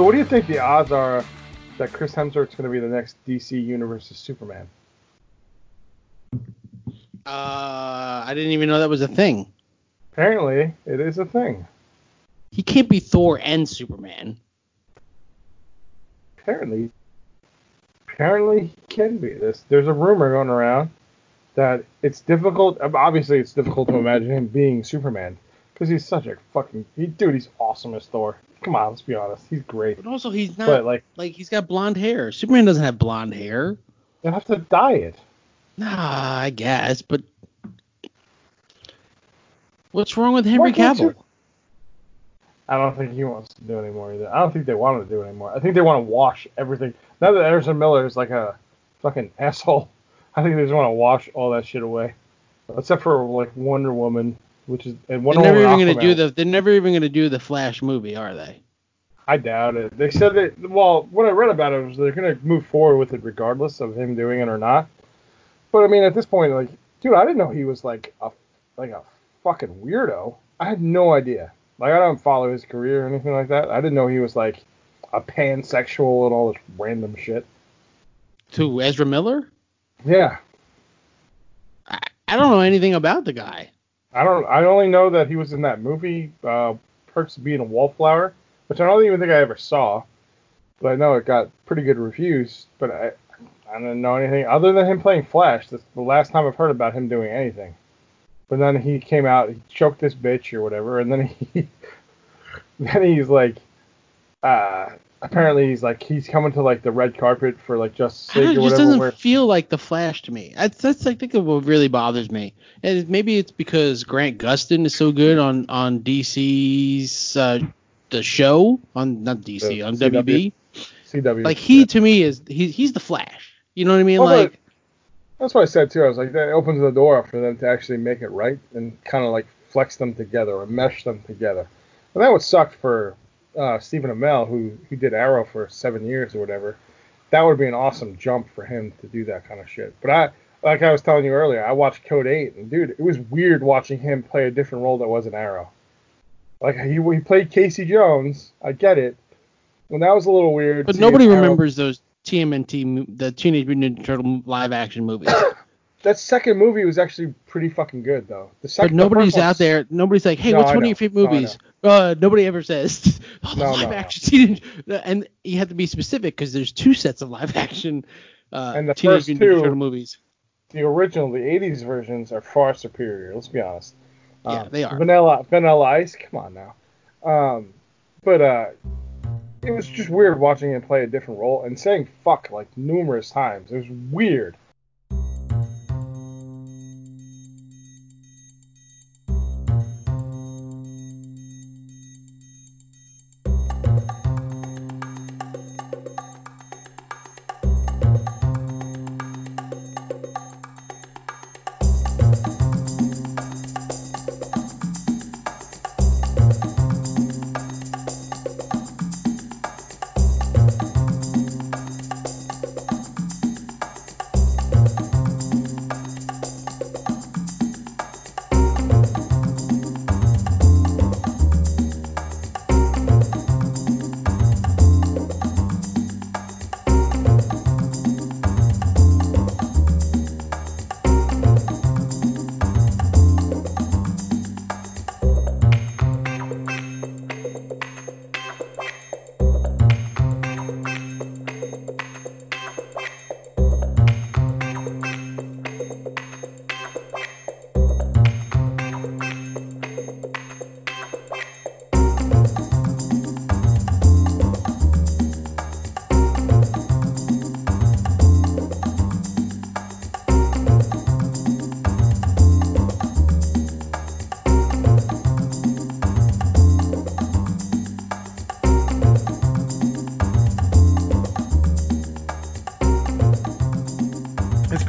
So, what do you think the odds are that Chris Hemsworth's going to be the next DC Universe's Superman? Uh, I didn't even know that was a thing. Apparently, it is a thing. He can't be Thor and Superman. Apparently, apparently he can be this. There's a rumor going around that it's difficult. Obviously, it's difficult to imagine him being Superman because he's such a fucking he, dude. He's awesome as Thor. Come on, let's be honest. He's great. But also, he's not But like, like he's got blonde hair. Superman doesn't have blonde hair. you have to dye it. Nah, I guess, but what's wrong with Henry Cavill? you- I don't think he wants to do it anymore either. I don't think they want to do it anymore. I think they want to wash everything. Now that Ezra Miller is like a fucking asshole, I think they just want to wash all that shit away, except for like Wonder Woman, which is and They're never Woman. even gonna do the. They're never even gonna do the Flash movie, are they? I doubt it. They said that. Well, what I read about it was they're gonna move forward with it regardless of him doing it or not. But I mean, at this point, like, dude, I didn't know he was like a like a fucking weirdo. I had no idea. Like, I don't follow his career or anything like that. I didn't know he was like a pansexual and all this random shit. To Ezra Miller? Yeah, I, I don't know anything about the guy. I don't. I only know that he was in that movie, uh, Perks of Being a Wallflower, which I don't even think I ever saw. But I know it got pretty good reviews. But I, I don't know anything other than him playing Flash. That's the last time I've heard about him doing anything. But then he came out, he choked this bitch or whatever, and then he, then he's like, uh, apparently he's like he's coming to like the red carpet for like Justice League it or just whatever. doesn't Where, feel like the Flash to me. That's, that's I think what really bothers me. And maybe it's because Grant Gustin is so good on on DC's uh, the show on not DC The on CW. WB. CW. Like he to me is he, he's the Flash. You know what I mean? Well, like That's what I said too. I was like, that opens the door for them to actually make it right and kind of like flex them together or mesh them together. And that would suck for uh, Stephen Amell, who who did Arrow for seven years or whatever. That would be an awesome jump for him to do that kind of shit. But I, like I was telling you earlier, I watched Code Eight, and dude, it was weird watching him play a different role that wasn't Arrow. Like he he played Casey Jones. I get it. And that was a little weird. but nobody Arrow- remembers those TMNT the Teenage Mutant Ninja Turtle live action movies. That second movie was actually pretty fucking good, though. The but second, nobody's the out there. Nobody's like, hey, No, what's I one of your favorite No, movies? uh, nobody ever says oh, the No, live no, action. And you have to be specific because there's two sets of live action uh, And the Teenage first two- movies. The original, the '80s versions are far superior. Let's be honest. Yeah, Um, they are. Vanilla, Vanilla Ice. Come on now. Um, but uh, it was just weird watching him play a different role and saying "fuck" like numerous times. It was weird.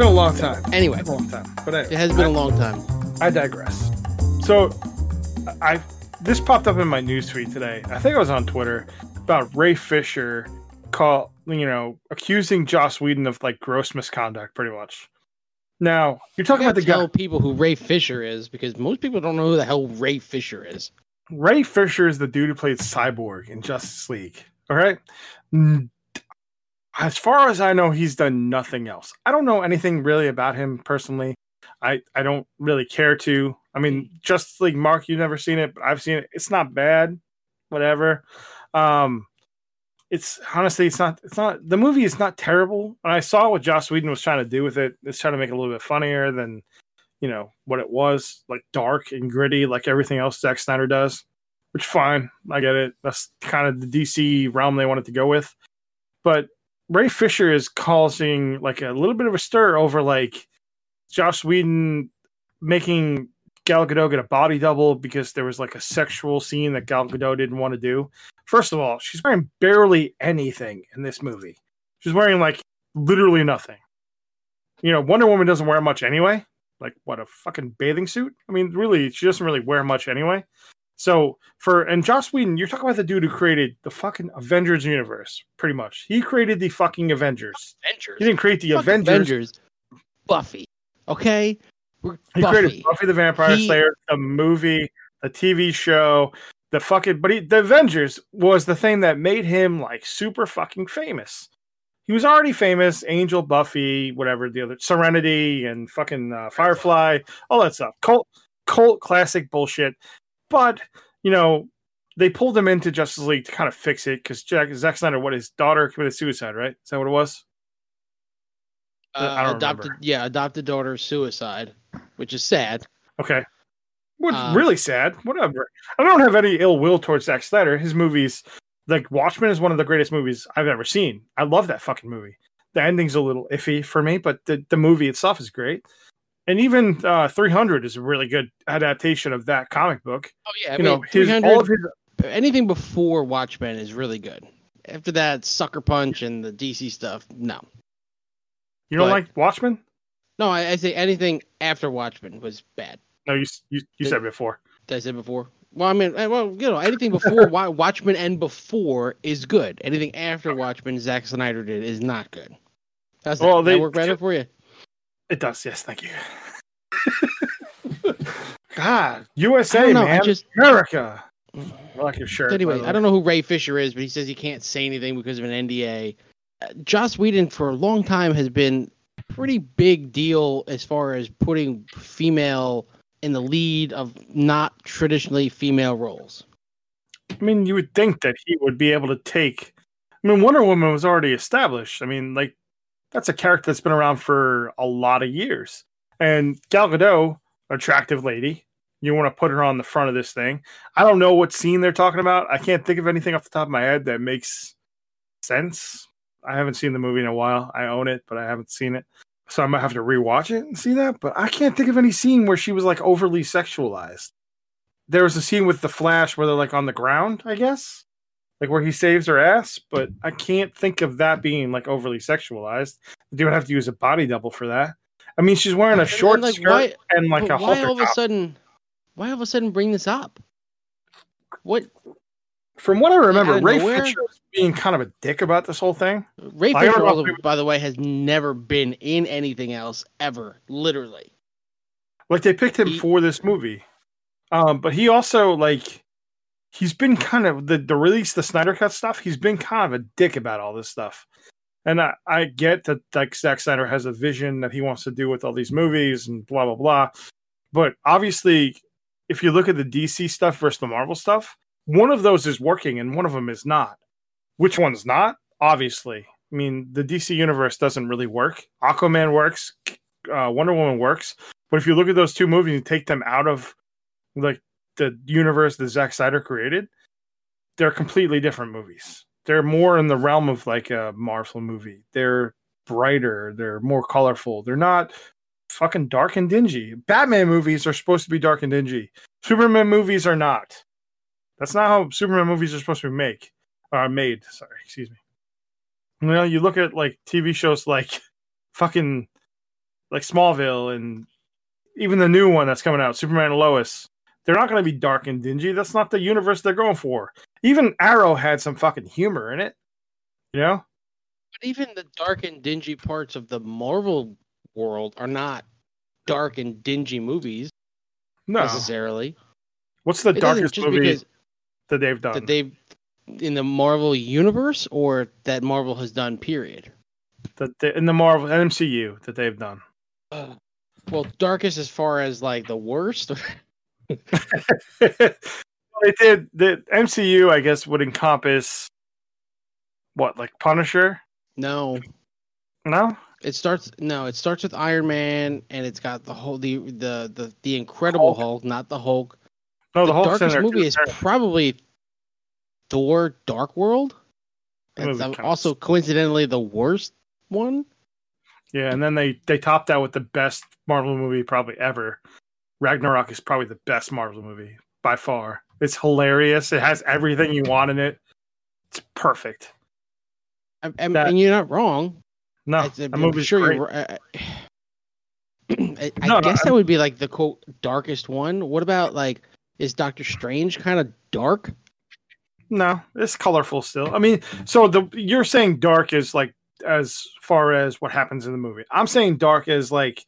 Been a long time. Anyway, a long time. But anyway, it has been a long time. I digress. So, I this popped up in my newsfeed today. I think I was on Twitter about Ray Fisher call you know accusing Joss Whedon of like gross misconduct, pretty much. Now you're talking You about the tell guy people who Ray Fisher is because most people don't know who the hell Ray Fisher is. Ray Fisher is the dude who played Cyborg in Justice League. All right. As far as I know, he's done nothing else. I don't know anything really about him personally. I, I don't really care to. I mean, Justice League, Mark, you've never seen it, but I've seen it. It's not bad. Whatever. Um, it's honestly, it's not. It's not. The movie is not terrible. And I saw what Joss Whedon was trying to do with it. It's trying to make it a little bit funnier than, you know, what it was, like dark and gritty, like everything else Zack Snyder does. Which fine, I get it. That's kind of the DC realm they wanted to go with. But Ray Fisher is causing like a little bit of a stir over like Josh Whedon making Gal Gadot get a body double because there was like a sexual scene that Gal Gadot didn't want to do. First of all, she's wearing barely anything in this movie. She's wearing like literally nothing. You know, Wonder Woman doesn't wear much anyway. Like what a fucking bathing suit. I mean, really, she doesn't really wear much anyway. So for and Joss Whedon, you're talking about the dude who created the fucking Avengers universe, pretty much. He created the fucking Avengers. Avengers. He didn't create the Avengers. Avengers. Buffy. Okay. We're He Buffy. created Buffy the Vampire He- Slayer, the movie, the TV show, the fucking. But he, the Avengers was the thing that made him like super fucking famous. He was already famous. Angel, Buffy, whatever the other, Serenity, and fucking uh, Firefly, all that stuff. Cult, cult classic bullshit. But you know, they pulled him into Justice League to kind of fix it because Jack Zack Snyder, what his daughter committed suicide, right? Is that what it was? Uh, adopted, remember. yeah, adopted daughter suicide, which is sad. Okay. What's Uh, really sad, whatever. I don't have any ill will towards Zack Snyder. His movies, like Watchmen, is one of the greatest movies I've ever seen. I love that fucking movie. The ending's a little iffy for me, but the, the movie itself is great. And even uh, 300 is a really good adaptation of that comic book. Oh yeah, I you mean, know, his, all of his anything before Watchmen is really good. After that, Sucker Punch and the DC stuff, no, You don't but- like Watchmen? no. I, I say anything after Watchmen was bad. No, you you, you said before. Did I say before? Well, I mean, well, you know, anything before Watchmen and before is good. Anything after Watchmen, Zack Snyder did is not good. How's that? Well, Does that they- work better for you? It does, yes, thank you. God, USA, know. Man, just America. I like your shirt. anyway. I don't know who Ray Fisher is, but he says he can't say anything because of an NDA. Uh, Joss Whedon for a long time has been pretty big deal as far as putting female in the lead of not traditionally female roles. I mean, you would think that he would be able to take. I mean, Wonder Woman was already established. I mean, like that's a character that's been around for a lot of years. And Gal Gadot, attractive lady, you want to put her on the front of this thing. I don't know what scene they're talking about. I can't think of anything off the top of my head that makes sense. I haven't seen the movie in a while. I own it, but I haven't seen it. So I might have to rewatch it and see that. But I can't think of any scene where she was like overly sexualized there was a scene with the Flash where they're like on the ground, I guess, like where he saves her ass. But I can't think of that being like overly sexualized. They would have to use a body double for that. I mean, she's wearing a And short like, skirt why- and like a why all of a top. sudden? Why all of a sudden bring this up? What From what I remember, Ray nowhere? Fisher was being kind of a dick about this whole thing. Ray Fisher, also, by the way, has never been in anything else ever. Literally, Like they picked him He- for this movie, um, but he also like he's been kind of the the release the Snyder cut stuff. He's been kind of a dick about all this stuff, and I I get that like Zack Snyder has a vision that he wants to do with all these movies and blah blah blah, but obviously, if you look at the DC stuff versus the Marvel stuff, one of those is working and one of them is not. Which one's not? Obviously, I mean the DC universe doesn't really work. Aquaman works, uh, Wonder Woman works. But if you look at those two movies and take them out of like the universe that Zack Snyder created, they're completely different movies. They're more in the realm of like a Marvel movie. They're brighter, they're more colorful. They're not fucking dark and dingy. Batman movies are supposed to be dark and dingy. Superman movies are not. That's not how Superman movies are supposed to be make uh, made. Sorry, excuse me. You know, you look at like TV shows like fucking like Smallville and even the new one that's coming out, Superman and Lois, they're not going to be dark and dingy. That's not the universe they're going for. Even Arrow had some fucking humor in it. You know? but even the dark and dingy parts of the Marvel world are not dark and dingy movies No. necessarily. What's the It darkest movie that they've done? that they've in the Marvel universe or that Marvel has done. Period. That they, in the Marvel MCU that they've done. Uh, well, darkest as far as like the worst. they did the MCU. I guess would encompass what, like Punisher? no, No, it starts. No, it starts with Iron Man, and it's got the whole the the the, the Incredible Hulk. Hulk, not the Hulk. no. The, the whole darkest movie is probably Thor: Dark World. That It's movie kinda also coincidentally the worst one. yeah, and then they they topped that with the best Marvel movie probably ever. Ragnarok is probably the best Marvel movie by far. It's hilarious. It has everything you want in it. It's perfect. I, I, That- and you're not wrong. No, I, I'm sure great. you're. I, I No, no, guess I'm- that would be like the quote darkest one. What about like is Doctor Strange kind of dark? No, it's colorful still. I mean, so the you're saying dark is like as far as what happens in the movie. I'm saying dark is like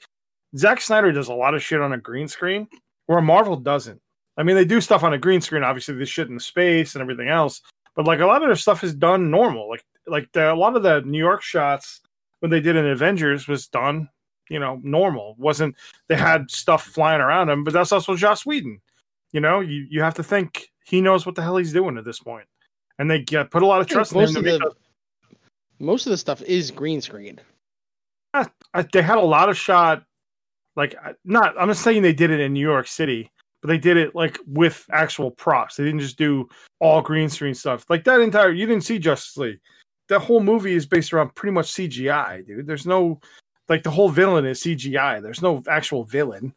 Zack Snyder does a lot of shit on a green screen, where Marvel doesn't. I mean, they do stuff on a green screen, obviously the shit in space and everything else, but like a lot of their stuff is done normal. Like like the, a lot of the New York shots when they did in Avengers was done, you know, normal. wasn't They had stuff flying around them, but that's also Joss Whedon. You know, you you have to think he knows what the hell he's doing at this point, and they get put a lot of trust in him. most of the- Most of the stuff is green screened. Ah, I, they had a lot of shot, like not. I'm not saying they did it in New York City, but they did it like with actual props. They didn't just do all green screen stuff. Like that entire. You didn't see Justice League. That whole movie is based around pretty much CGI, dude. There's no like the whole villain is CGI. There's no actual villain.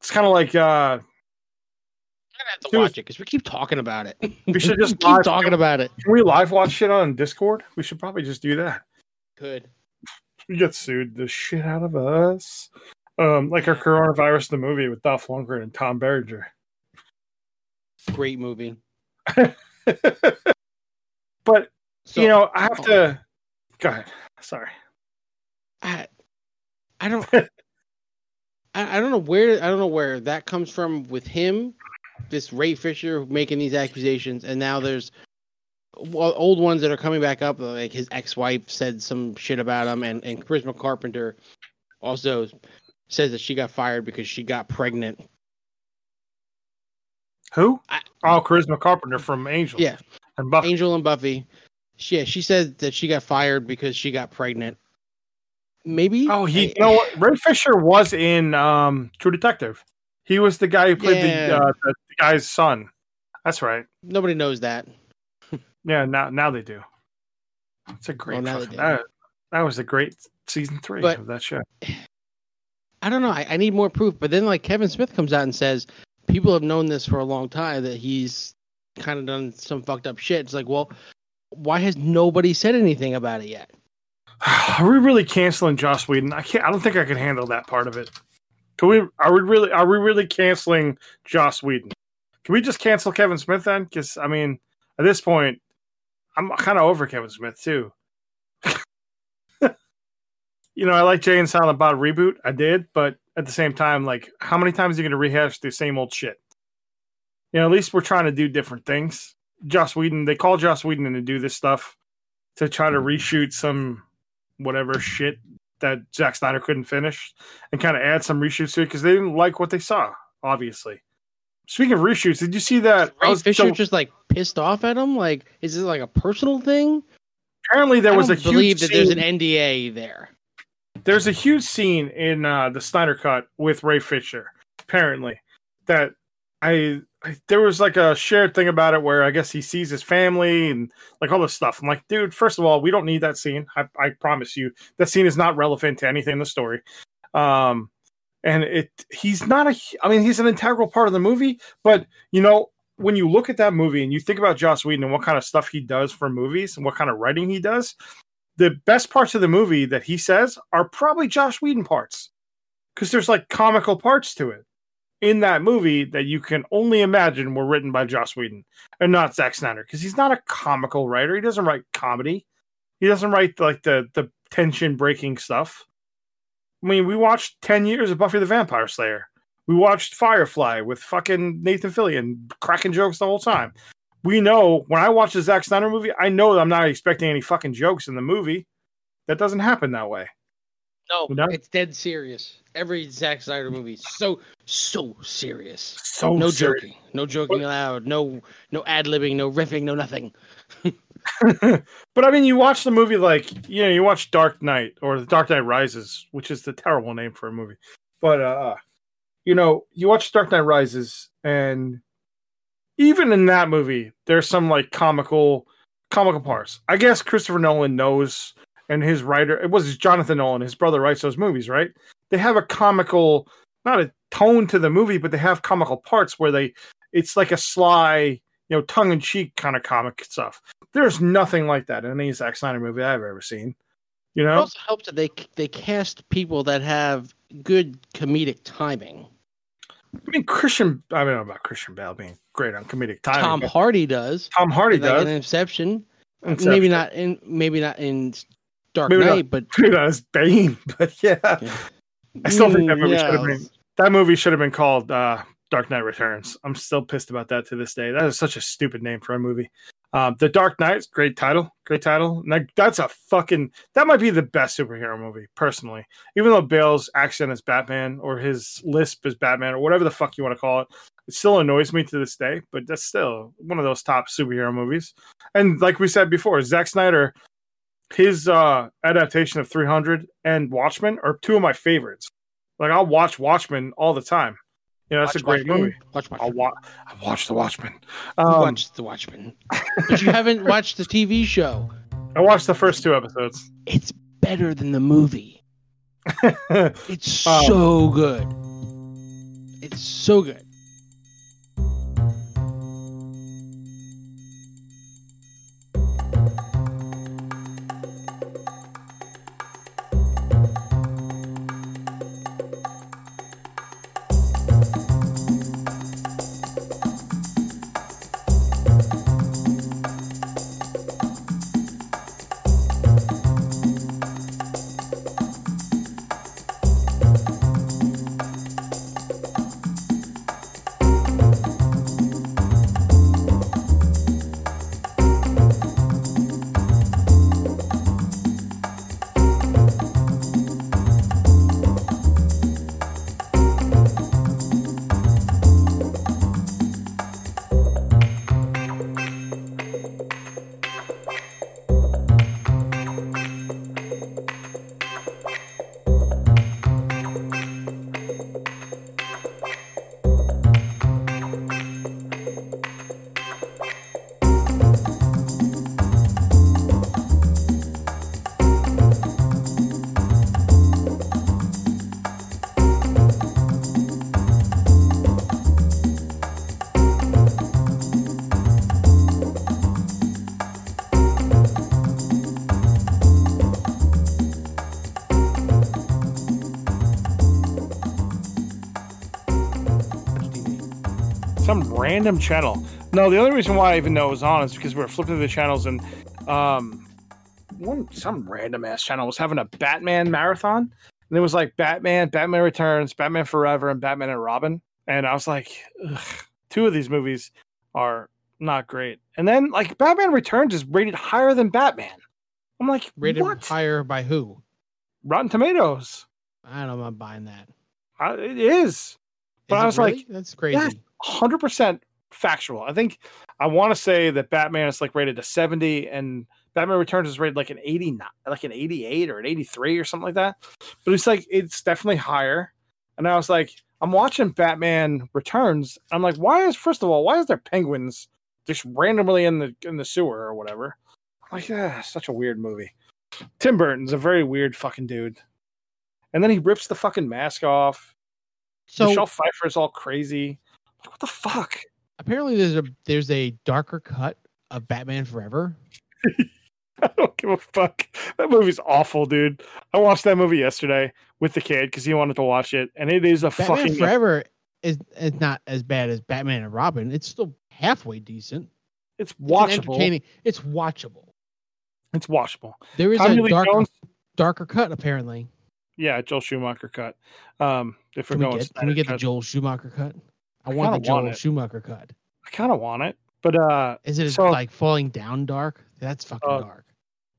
It's kind of like uh I'm have to Dude. watch it because we keep talking about it. We should just keep live- talking about it. can we live watch shit on Discord? We should probably just do that. Good. We get sued the shit out of us. Um, like our coronavirus the movie with Dolph Lundgren and Tom Berenger. Great movie. but So, you know, I have to. Go ahead. Sorry. I, I don't. I, I don't know where I don't know where that comes from with him, this Ray Fisher making these accusations, and now there's well, old ones that are coming back up. Like his ex-wife said some shit about him, and and Charisma Carpenter also says that she got fired because she got pregnant. Who? I- oh, Charisma Carpenter from Angel. Yeah. And Buffy. Angel and Buffy. She, yeah, she said that she got fired because she got pregnant. Maybe. Oh, he. I- You know what? Ray Fisher was in um, True Detective. He was the guy who played Yeah. the, uh, the the guy's son. That's right. Nobody knows that. Yeah. Now now they do. It's a great. Do. that, that was a great season three But- of that show. I don't know. I, I need more proof. But then, like Kevin Smith comes out and says, people have known this for a long time that he's kind of done some fucked up shit. It's like, well, why has nobody said anything about it yet? Are we really canceling Joss Whedon? I can't. I don't think I can handle that part of it. Can we? Are we really? Are we really canceling Joss Whedon? Can we just cancel Kevin Smith then? Because I mean, at this point, I'm kind of over Kevin Smith too. You know, I like Jay and Silent Bob reboot. I did, but at the same time, like, how many times are you going to rehash the same old shit? You know, at least we're trying to do different things. Joss Whedon, they call Joss Whedon to do this stuff to try to reshoot some whatever shit that Zack Snyder couldn't finish and kind of add some reshoots to it because they didn't like what they saw, obviously. Speaking of reshoots, did you see that? I Ray was- Fisher so just like pissed off at him. Like, is this like a personal thing? apparently there I was a believe huge that there's an NDA there. There's a huge scene in uh, the Snyder cut with Ray Fisher. Apparently, that I, I there was like a shared thing about it where I guess he sees his family and like all this stuff. I'm like, dude, first of all, we don't need that scene. I, I promise you, that scene is not relevant to anything in the story. Um, and it he's not a I mean he's an integral part of the movie, but you know when you look at that movie and you think about Joss Whedon and what kind of stuff he does for movies and what kind of writing he does, the best parts of the movie that he says are probably Josh Whedon parts because there's like comical parts to it in that movie that you can only imagine were written by Josh Whedon and not Zack Snyder because he's not a comical writer. He doesn't write comedy. He doesn't write like the the tension breaking stuff. I mean, we watched 10 years of Buffy the Vampire Slayer. We watched Firefly with fucking Nathan Fillion cracking jokes the whole time. We know when I watch the Zack Snyder movie, I know that I'm not expecting any fucking jokes in the movie. That doesn't happen that way. No, You know? it's dead serious. Every Zack Snyder movie is so so serious. So no serious. joking. No joking allowed. No no ad libbing. No riffing. No nothing. but I mean, you watch the movie like you know, you watch Dark Knight or The Dark Knight Rises, which is the terrible name for a movie. But uh, you know, you watch Dark Knight Rises, and even in that movie, there's some like comical, comical parts. I guess Christopher Nolan knows, and his writer, it was Jonathan Nolan, his brother writes those movies, right? They have a comical, not a tone to the movie, but they have comical parts where they, it's like a sly, you know, tongue in cheek kind of comic stuff. There's nothing like that in any Zack Snyder movie I've ever seen. You know, It also helps that they they cast people that have good comedic timing. I mean Christian. I don't know about Christian Bale being great on comedic timing. Tom Hardy does. Tom Hardy like does. in Inception. Inception. Maybe not in maybe not in Dark Maybe not. Knight, but Maybe not as Bane, but yeah. I still think that Mm, movie yeah. should have been that movie should have been called uh, Dark Knight Returns. I'm still pissed about that to this day. That is such a stupid name for a movie. Um, the Dark Knight, great title, great title. That, that's a fucking that might be the best superhero movie personally. Even though Bale's accent is Batman or his lisp is Batman or whatever the fuck you want to call it, it still annoys me to this day. But that's still one of those top superhero movies. And like we said before, Zack Snyder, his uh, adaptation of 300 and Watchmen are two of my favorites. Like I'll watch Watchmen all the time. You know, that's Watch a great Watchmen. movie. Watch I'll Watchmen. watch. I watch the Watchmen. You Um, watched The Watchmen, but you haven't watched the TV show. I watched the first two episodes. It's better than the movie. It's Um, so good. It's so good. Random channel. No, the only reason why I even know it was on is because we were flipping through the channels and um one some random ass channel was having a Batman marathon. And it was like Batman, Batman Returns, Batman Forever, and Batman and Robin. And I was like, Ugh, two of these movies are not great. And then like Batman Returns is rated higher than Batman. I'm like, Rated what? higher by who? Rotten Tomatoes. I don't know. I'm buying that. I, it is. But Is I was like, that's crazy. yes. Hundred percent factual. I think I want to say that Batman is like rated a seventy, and Batman Returns is rated like an eighty nine, like an eighty eight or an eighty three or something like that. But it's like it's definitely higher. And I was like, I'm watching Batman Returns. I'm like, why is first of all, why is there penguins just randomly in the in the sewer or whatever? I'm like, yeah, such a weird movie. Tim Burton's a very weird fucking dude. And then he rips the fucking mask off. so Michelle Pfeiffer's all crazy. Like, what the fuck? apparently there's a there's a darker cut of Batman Forever. I don't give a fuck. That movie's awful, dude. I watched that movie yesterday with the kid because he wanted to watch it, and it is a Batman fucking. Forever is is not as bad as Batman and Robin. It's still halfway decent. It's It's watchable. entertaining. It's watchable. It's watchable. There is Tommy a Lee dark, darker cut apparently. yeah, Joel Schumacher cut. Um, if we're Can we going, get, can we get the Snyder. Joel Schumacher cut? I I want the kinda want Joel. Schumacher cut. I kind of want it. But uh, Is it So- like falling down dark? That's fucking Uh, dark.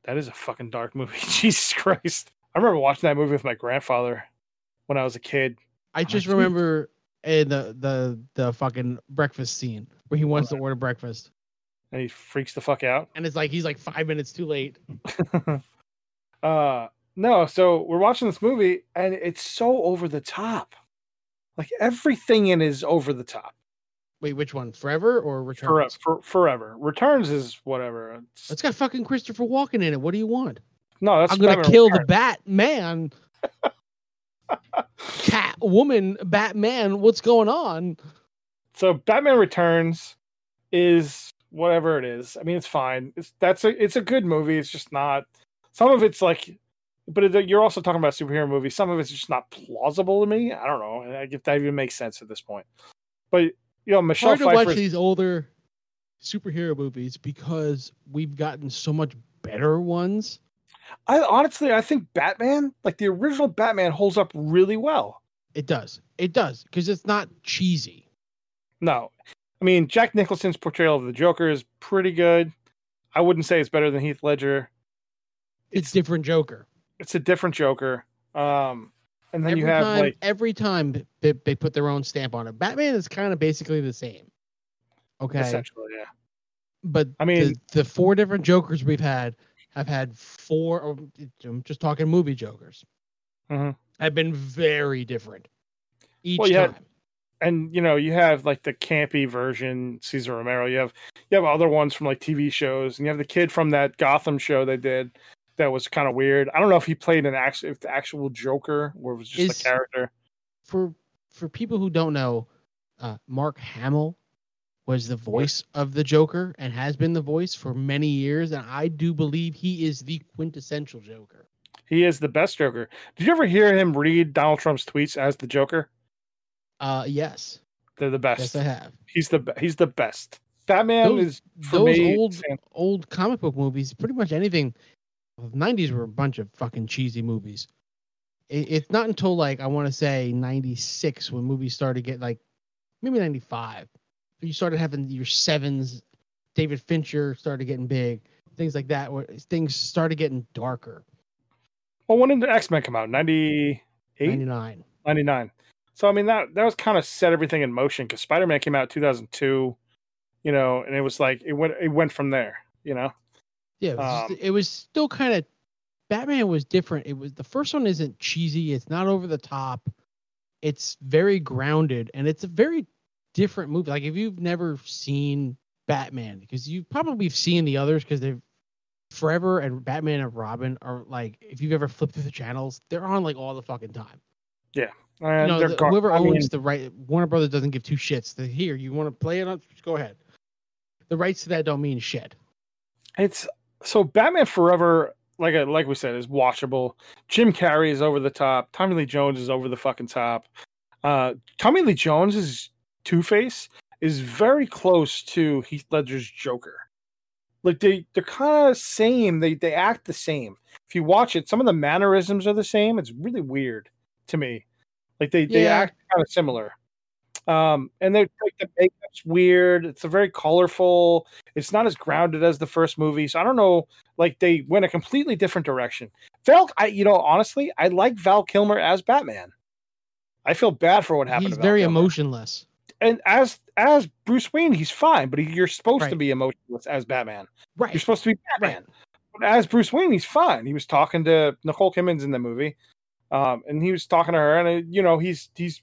that is a fucking dark movie. Jesus Christ! I remember watching that movie with my grandfather when I was a kid. I just geez. remember in the the the fucking breakfast scene where he wants to order breakfast, and he freaks the fuck out. and it's like he's like five minutes too late. uh no, so we're watching this movie and it's so over the top. Like everything in is over the top. Wait, which one? Forever or Forever, Returns? for, forever. Returns is whatever. It's- It's got fucking Christopher Walken in it. What do you want? no, that's I'm gonna kill Returns. the Batman. Cat woman Batman. What's going on? So Batman Returns is whatever it is. I mean, it's fine. It's that's a it's a good movie. It's just not. Some of it's like, but you're also talking about superhero movies. Some of it's just not plausible to me. I don't know if that even makes sense at this point. But you know, Michelle Hard to watch these older superhero movies because we've gotten so much better ones. I honestly, I think Batman, like the original Batman, holds up really well. It does. It does because it's not cheesy. No, I mean Jack Nicholson's portrayal of the Joker is pretty good. I wouldn't say it's better than Heath Ledger. It's, different Joker. It's a different Joker. Um, and then every you have time, like every time they, they put their own stamp on it. Batman is kind of basically the same. Okay, essentially, yeah. but I mean- the, the four different Jokers we've had have had four. I'm just talking movie Jokers. Mhm. Have been very different each Well, had- time. and you know you have like the campy version Cesar Romero. You have you have other ones from like TV shows, and you have the kid from that Gotham show they did that was kind of weird. I don't know if he played an actual if the actual Joker or it was just Is- a character. for for people who don't know, uh, Mark Hamill was the voice of the Joker and has been the voice for many years, and I do believe he is the quintessential Joker. He is the best Joker. Did you ever hear him read Donald Trump's tweets as the Joker? Uh, yes, They're the best. yes, I have. He's the he's the best. Batman Those- is for Those me. old old comic book movies, pretty much anything. The '90s were a bunch of fucking cheesy movies. It, it's not until like I want to say '96 when movies started to get like maybe '95. You started having your sevens. David Fincher started getting big. Things like that. Where things started getting darker. well, when did the X Men come out? 98? '99. 99. So I mean that that was kind of set everything in motion because Spider Man came out 2002, you know, and it was like it went it went from there, you know. Yeah, it was, just- Um, it was still kind of Batman was different. It was the first one isn't cheesy. It's not over the top. It's very grounded, and it's a very different movie. Like if you've never seen Batman, because you probably have seen the others, because they've Forever and Batman and Robin are like if you've ever flipped through the channels, they're on like all the fucking time. Yeah. And you know, they're the- gar- whoever I owns mean, the right, Warner Brothers doesn't give two shits. The, here, you want to play it on? Go ahead. The rights to that don't mean shit. it's so Batman Forever, like I, like we said, is watchable. Jim Carrey is over the top. Tommy Lee Jones is over the fucking top. Uh, Tommy Lee Jones's Two Face is very close to Heath Ledger's Joker. Like they they're kind of same. They they act the same. If you watch it, some of the mannerisms are the same. It's really weird to me. Like they they Yeah. act kind of similar. Um, and they're like the makeup's weird. It's a very colorful. It's not as grounded as the first movie. So I don't know. Like they went a completely different direction. Val, I you know honestly, I like Val Kilmer as Batman. I feel bad for what happened. He's very Kilmer. emotionless. and as as Bruce Wayne, he's fine, but he, you're supposed to be emotionless as Batman. Right. You're supposed to be Batman. But as Bruce Wayne, he's fine. He was talking to Nicole Kidman's in the movie, um, and he was talking to her, and uh, you know he's he's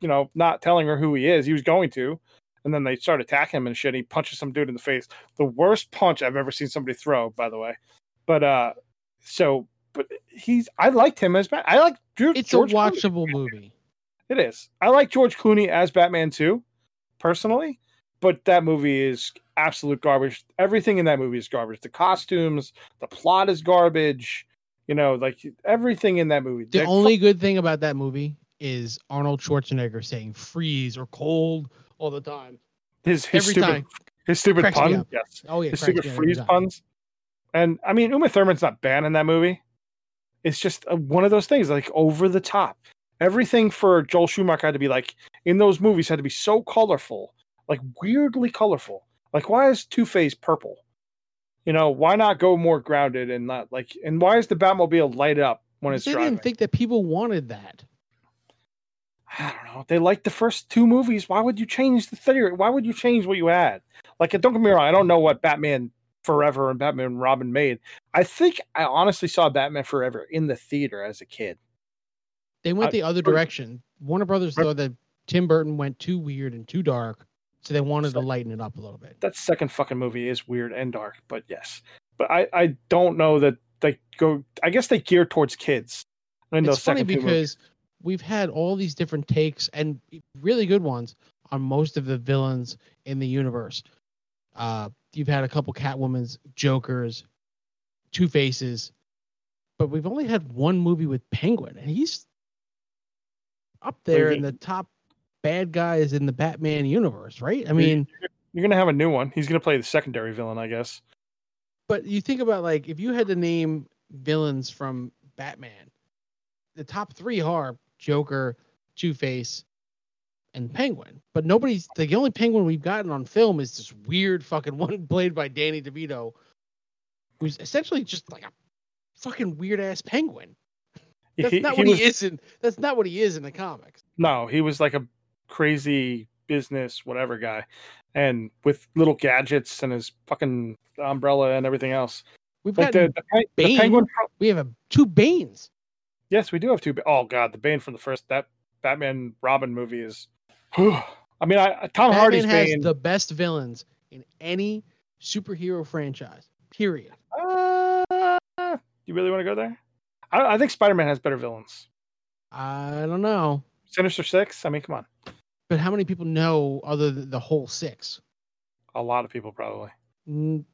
you know not telling her who he is. He was going to, and then they start attacking him and shit. He punches some dude in the face. The worst punch I've ever seen somebody throw, by the way. But uh, so but he's I liked him as Batman. I like George. it's George a Clooney. watchable movie. It is. I like George Clooney as Batman too, personally, but that movie is absolute garbage. Everything in that movie is garbage. The costumes, the plot is garbage. You know, like everything in that movie. The They're only good thing about that movie is Arnold Schwarzenegger saying freeze or cold all the time. his his every stupid time. his stupid puns. Yes, Oh yeah, his stupid me up every freeze puns. And I mean, Uma Thurman's not bad in that movie. It's just a, one of those things, like over the top. Everything for Joel Schumacher had to be like in those movies had to be so colorful, like weirdly colorful. Like, why is Two Face purple? You know, why not go more grounded and not like? And why is the Batmobile light up when it's they driving? didn't think that people wanted that. I don't know. They liked the first two movies. Why would you change the theory? Why would you change what you had? Like, don't get me wrong. I don't know what Batman Forever and Batman and Robin made. I think I honestly saw Batman Forever in the theater as a kid. They went I- the other or- direction. Warner Brothers thought that Tim Burton went too weird and too dark, so they wanted to lighten it up a little bit. That second fucking movie is weird and dark, but yes. But I, I don't know that they go. I guess they gear towards kids. In it's funny because. We've had all these different takes and really good ones on most of the villains in the universe. Uh, you've had a couple Catwoman's, Jokers, Two Faces, but we've only had one movie with Penguin, and he's up there in the top bad guys in the Batman universe, right? I mean, you're gonna have a new one. He's gonna play the secondary villain, I guess. but you think about like if you had to name villains from Batman, the top three are Joker, Two Face, and Penguin. But nobody's the only Penguin we've gotten on film is this weird fucking one played by Danny DeVito, who's essentially just like a fucking weird ass penguin. That's He- not he what was- he is in. That's not what he is in the comics. No, he was like a crazy business whatever guy, and with little gadgets and his fucking umbrella and everything else. We've Like got the, the, the penguin. we have a, two Banes. Yes, we do have two. Oh god, the Bane from the first that Batman Robin movie is. I mean, I Tom Batman Hardy's has Bane. the best villains in any superhero franchise. Period. Uh, you really want to go there? I, I think Spider Man has better villains. I don't know. Sinister Six. I mean, come on, But how many people know other than the whole six? a lot of people probably. I'm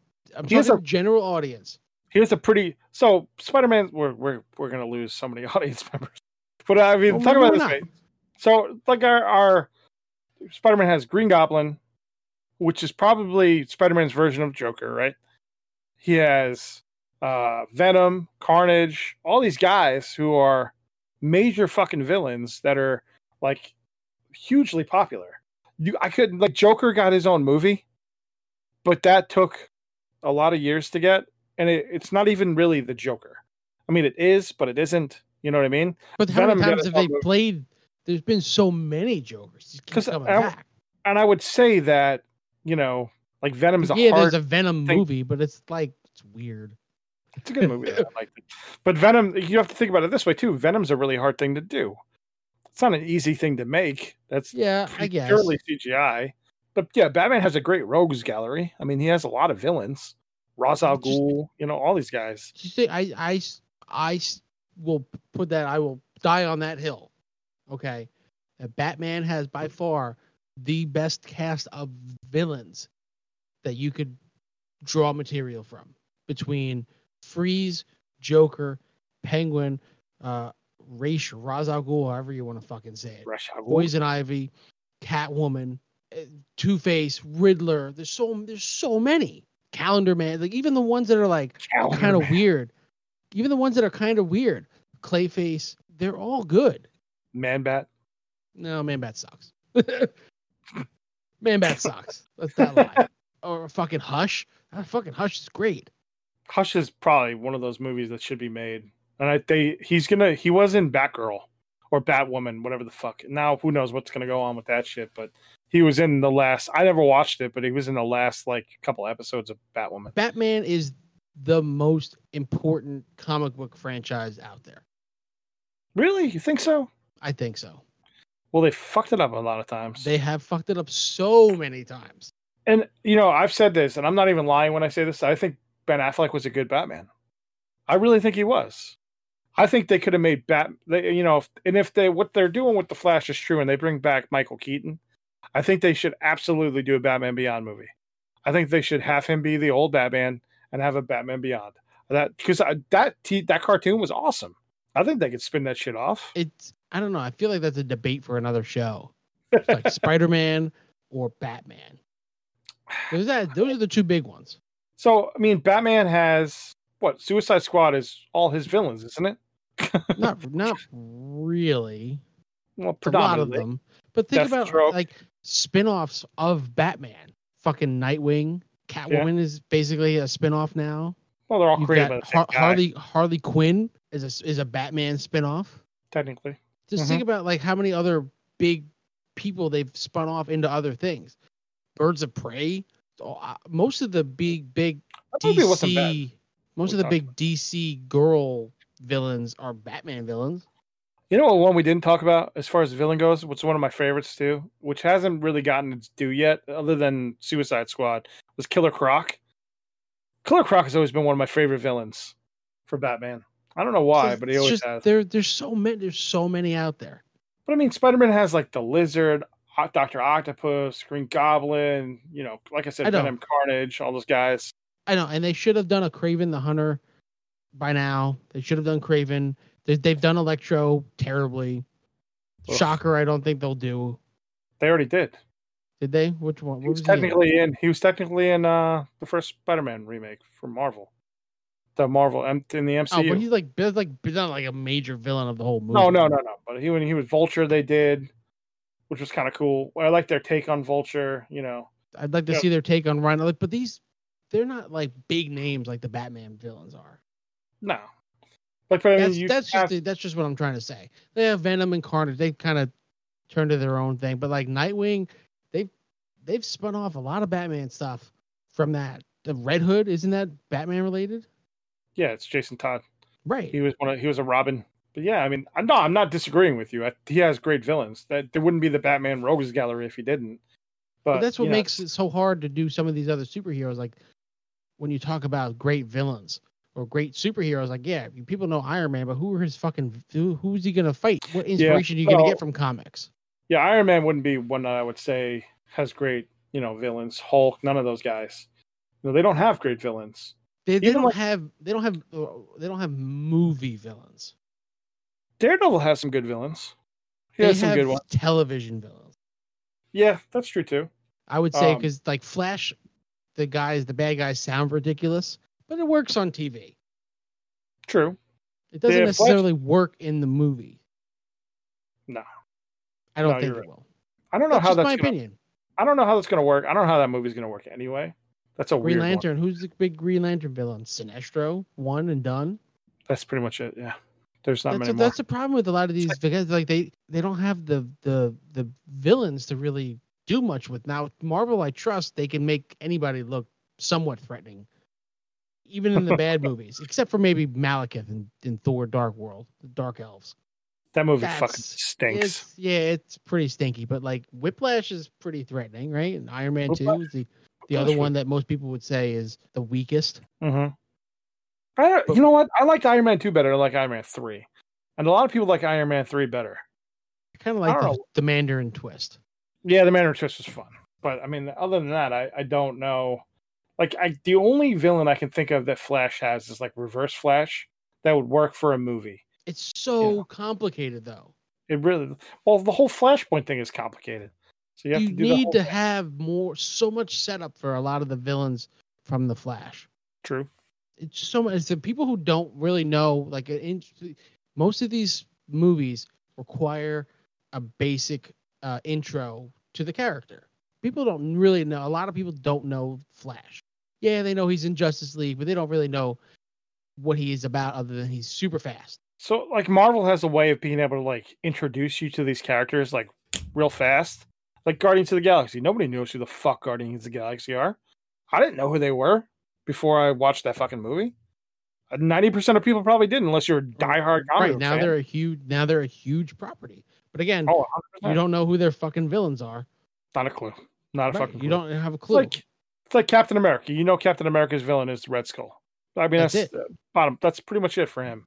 He talking a- general audience. Here's a pretty. So Spider Man, we're we're we're gonna lose so many audience members. But I mean, Well, talk about this way. So like our our Spider Man has Green Goblin, which is probably Spider Man's version of Joker, right? He has uh Venom, Carnage, all these guys who are major fucking villains that are like hugely popular. You I couldn't like Joker got his own movie, but that took a lot of years to get, and it, it's not even really the Joker. I mean, it is, but it isn't. You know what I mean? But how Venom many times have they movie. played? There's been so many Jokers. Back. And I would say that you know, like Venom's a yeah, there's a Venom thing. movie, but it's like it's weird. It's a good movie. though, I like it. But Venom, you have to think about it this way too. Venom's a really hard thing to do. It's not an easy thing to make. That's Yeah, I guess. purely CGI. But yeah, Batman has a great rogues gallery. I mean, he has a lot of villains. Ra's al Ghul, you know, all these guys. I, I, I will put that. I will die on that hill. Okay, that Batman has by far the best cast of villains that you could draw material from between Freeze, Joker, Penguin, uh, Ra's Ra's al Ghul, however you want to fucking say it. Ra's al Ghul. Poison Ivy, Catwoman, Two Face, Riddler. There's so there's so many. Calendar Man, like even the ones that are like kind of weird, even the ones that are kind of weird, Clayface, they're all good. Man Bat. No, Man Bat sucks. Man Bat sucks. That's that lie. Or fucking Hush. That fucking Hush is great. Hush is probably one of those movies that should be made. And I they he's gonna he was in Batgirl or Batwoman, whatever the fuck. Now who knows what's gonna go on with that shit, but he was in the last I never watched it, but he was in the last like couple episodes of Batwoman. Batman is the most important comic book franchise out there. Really? You think so? I think so. Well, they fucked it up a lot of times. They have fucked it up so many times. and you know, I've said this, and I'm not even lying when I say this. I think Ben Affleck was a good Batman. I really think he was. I think they could have made Bat. They, you know, if, and if they what they're doing with the Flash is true, and they bring back Michael Keaton, I think they should absolutely do a Batman Beyond movie. I think they should have him be the old Batman and have a Batman Beyond. That because that t- that cartoon was awesome. I think they could spin that shit off. It's I don't know. I feel like that's a debate for another show. It's like Spider Man or Batman. Those are, those are the two big ones. So I mean, Batman has what? Suicide Squad is all his villains, isn't it? Not not really. Well, It's a lot of them. But think about Deathstroke. like spin-offs of Batman. fucking Nightwing. Catwoman is basically a spinoff now. Well, they're all You've created by the Har- Harley Harley Quinn is a is a Batman spinoff. technically. Just Mhm. think about like how many other big people they've spun off into other things. Birds of Prey. Most of the big big That movie wasn't bad. DC, most of the talked big DC girl villains are Batman villains. You know what one we didn't talk about as far as the villain goes, which is one of my favorites too, which hasn't really gotten its due yet, other than Suicide Squad, was Killer Croc. Killer Croc has always been one of my favorite villains for Batman. I don't know why, but he always just, has. There, there's so many. There's so many out there. But I mean, Spider Man has like the Lizard, Doctor Octopus, Green Goblin. You know, like I said, I. Venom, Carnage, all those guys. I know, and they should have done a Kraven the Hunter by now. They should have done Kraven. They, they've done Electro terribly. Ugh. Shocker, I don't think they'll do. They already did. Did they? Which one? He was was he in? technically in. He was technically in uh, the first Spider Man remake from Marvel. The Marvel in the MCU. Oh, but he's like, like, not like a major villain of the whole movie. No, no, no, no. But he when he was Vulture, they did, which was kind of cool. I like their take on Vulture. You know, I'd like to Yeah. see their take on Rhino, like, but these, they're not like big names like the Batman villains are. no. Like, I mean, That's that's have, just that's just what I'm trying to say. They have Venom and Carnage. They kind of turned to their own thing, but like Nightwing, they've they've spun off a lot of Batman stuff from that. The Red Hood isn't that Batman related? yeah, it's Jason Todd. Right. He was one. Of, he was a Robin. But yeah, I mean, I'm not. I'm not disagreeing with you. I, he has great villains. That there wouldn't be the Batman Rogues Gallery if he didn't. But, but that's what you know, makes it so hard to do some of these other superheroes. Like when you talk about great villains or great superheroes, like yeah, people know Iron Man, but who are his fucking who, who's he gonna fight? What inspiration are you gonna get from comics? Yeah, Iron Man wouldn't be one that I would say has great, you know, villains. Hulk, none of those guys. No, they don't have great villains. They, they don't like- have they don't have uh, they don't have movie villains. Daredevil has some good villains. He they has some good ones. television villains. Yeah, that's true too. I would say Um, because like Flash, the guys, the bad guys sound ridiculous, but it works on TV. True. It doesn't Yeah, Flash- necessarily work in the movie. No. I don't No, think you're it right. will. I don't know That's how that's my gonna, opinion. I don't know how that's gonna work. I don't know how that movie's gonna work anyway. That's a Green weird one. Lantern. Who's the big Green Lantern villain? Sinestro, one and done. That's pretty much it. Yeah. There's not That's, many a, more. that's the problem with a lot of these because like they they don't have the the the villains to really do much with. Now Marvel, I trust they can make anybody look somewhat threatening, even in the bad movies, except for maybe Malekith in, in Thor: Dark World, the Dark Elves. that movie fucking stinks. It's, yeah, it's pretty stinky, but like Whiplash is pretty threatening, right? And Iron Man Two is the the Whiplash other one that most people would say is the weakest. Mm-hmm. I you know what? I liked Iron Man 2 better. I like Iron Man 3. And a lot of people like Iron Man 3 better. I kind of like the, the Mandarin twist. Yeah, the Mandarin Twist was fun. But I mean, other than that, I, I don't know. Like, I the only villain I can think of that Flash has is like Reverse Flash that would work for a movie. It's so complicated though. It really, well, the whole Flashpoint thing is complicated. So you You, have to do the need to thing. have more, so much setup for a lot of the villains from the Flash. True. It's so much. It's the people who don't really know. Like, in, most of these movies require a basic uh, intro to the character. People don't really know. A lot of people don't know Flash. Yeah, they know he's in Justice League, but they don't really know what he is about other than he's super fast. So like Marvel has a way of being able to like introduce you to these characters like real fast. Like Guardians of the Galaxy. Nobody knows who the fuck Guardians of the Galaxy are. I didn't know who they were before I watched that fucking movie. Uh, ninety percent of people probably didn't, unless you're a diehard comic right now, fan. they're a huge. Now they're a huge property. But again, oh, you don't know who their fucking villains are. not a clue. Not a Right, fucking. You don't have a It's clue. like it's like Captain America. You know, Captain America's villain is Red Skull. I mean, That's that's, bottom. That's pretty much it for him.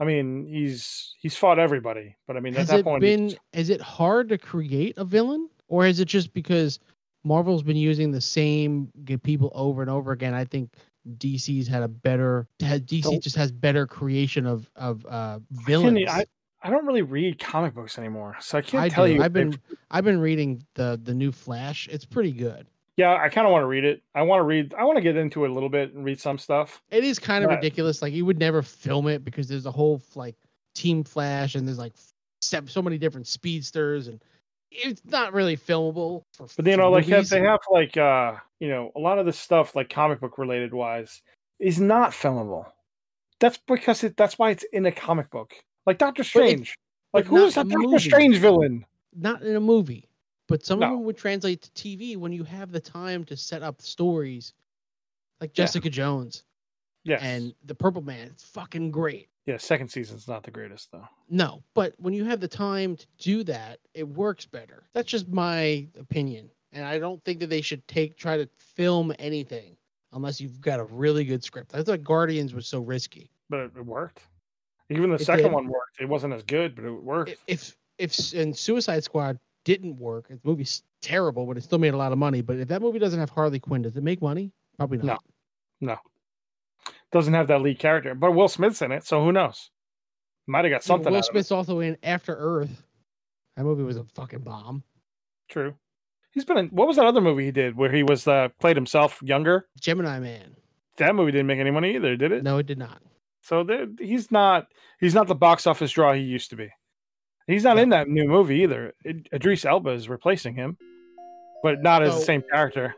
I mean, he's he's fought everybody, but I mean, has at that point, been? Is it hard to create a villain, or is it just because Marvel's been using the same people over and over again? I think DC's had a better. Has, DC just has better creation of of uh, villains. I, I don't really read comic books anymore, so I can't I tell do. you. I've if been I've been reading the the new Flash. It's pretty good. Yeah, I kind of want to read it. I want to read. I want to get into it a little bit and read some stuff. It is kind of Right. ridiculous. Like you would never film it because there's a whole like Team Flash and there's like so many different speedsters and it's not really filmable. For, But you know, like have, they have like uh you know a lot of the stuff like comic book related wise is not filmable. That's because it, that's why it's in a comic book. Like Doctor Strange. Like who is who not that a Doctor movie. Strange villain? not in a movie, but some No. of them would translate to TV when you have the time to set up stories, like Yeah. Jessica Jones Yes. and the Purple Man. It's fucking great. yeah, second season's not the greatest though. No, but when you have the time to do that, it works better. That's just my opinion, and I don't think that they should take try to film anything unless you've got a really good script. I thought Guardians was so risky. But it worked. Even the second one worked. It wasn't as good, but it worked. If if, and Suicide Squad didn't work, the movie's terrible, but it still made a lot of money. But if that movie doesn't have Harley Quinn, does it make money? Probably not. No. no. Doesn't have that lead character, but Will Smith's in it, so who knows? Might have got Yeah, something. Will out of it. Smith's also in After Earth. That movie was a fucking bomb. True. He's been in. What was that other movie he did where he was uh, played himself younger? Gemini Man. That movie didn't make any money either, did it? No, it did not. So there, he's not. He's not the box office draw he used to be. He's not No. in that new movie either. Id- Idris Elba is replacing him, but not as the same character.